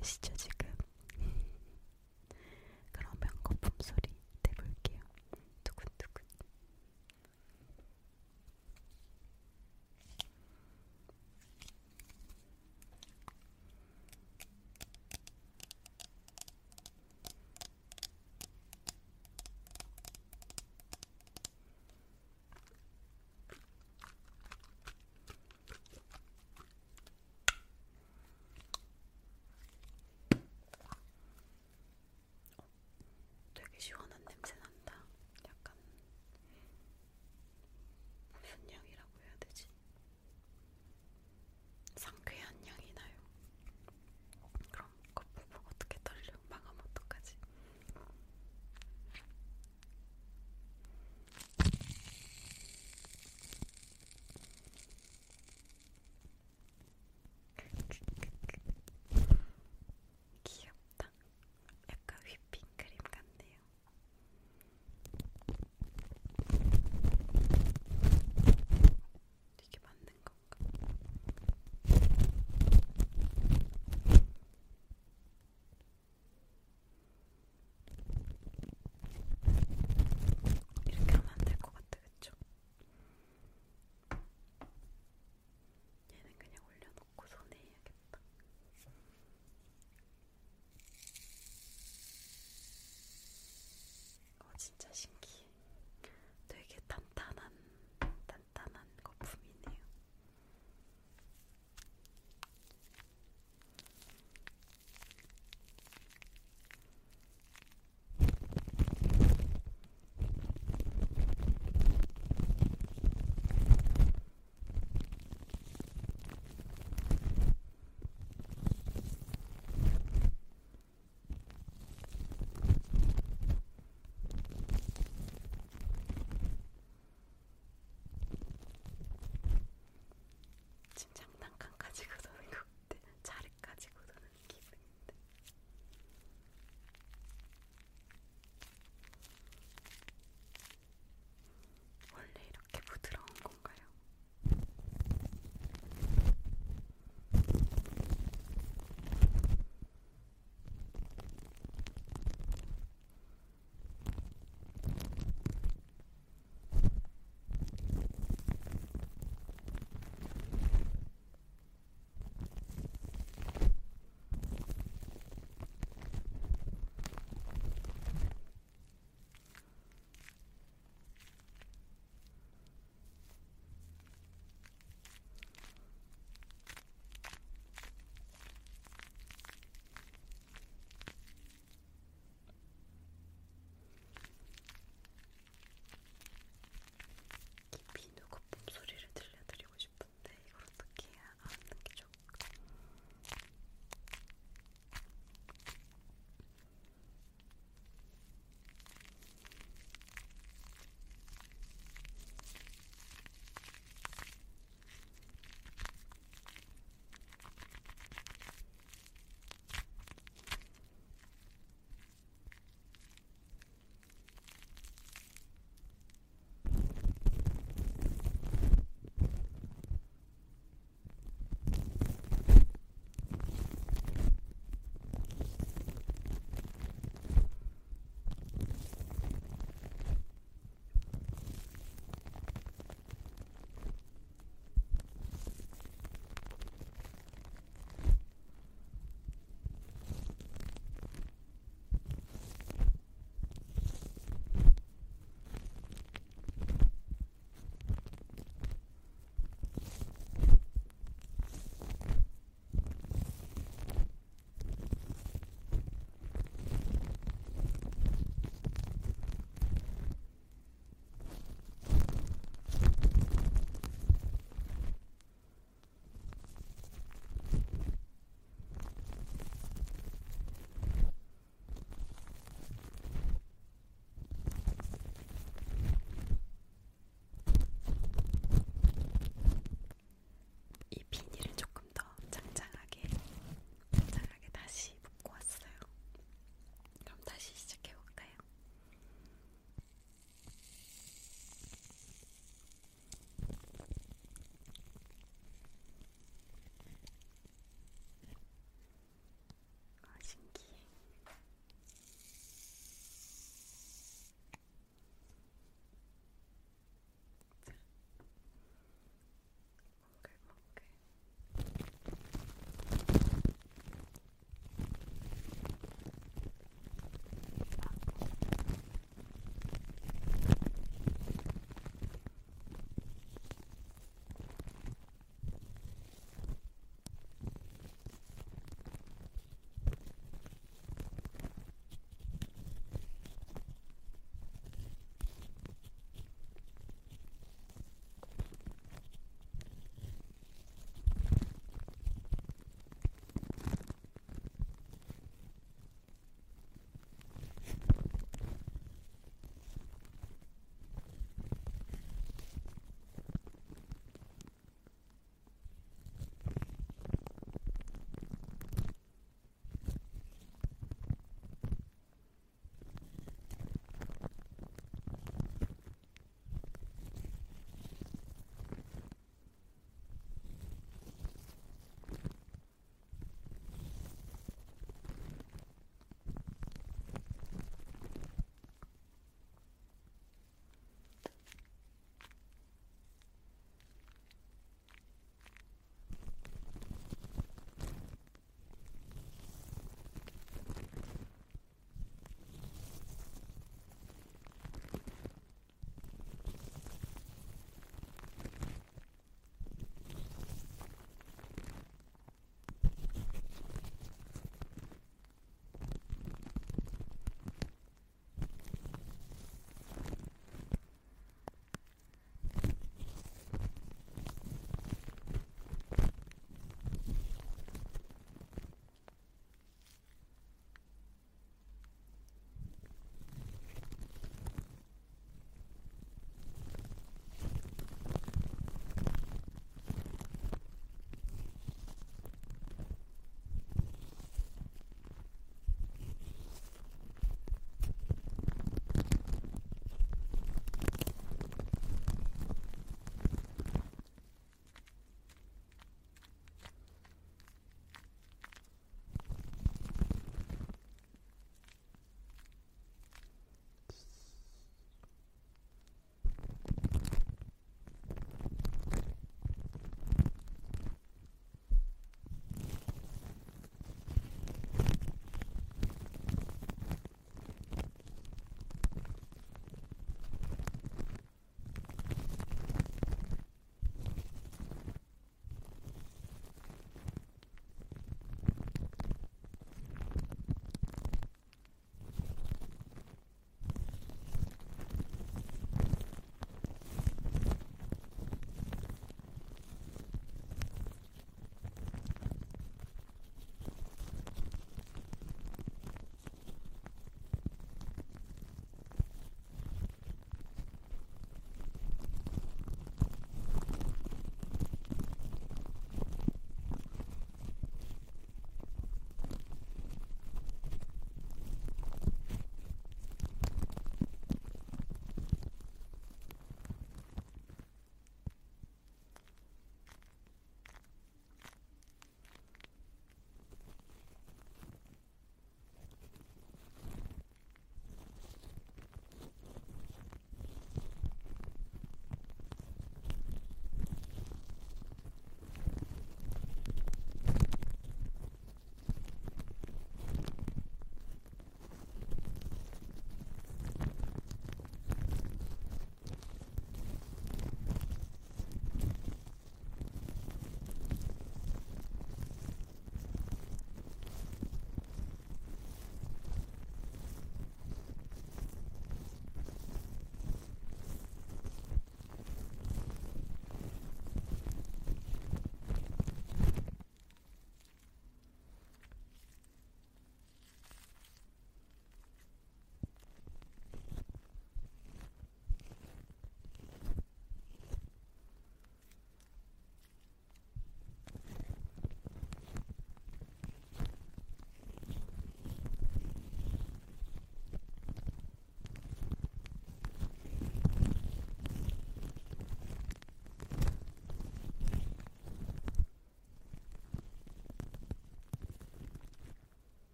계시죠, 지금?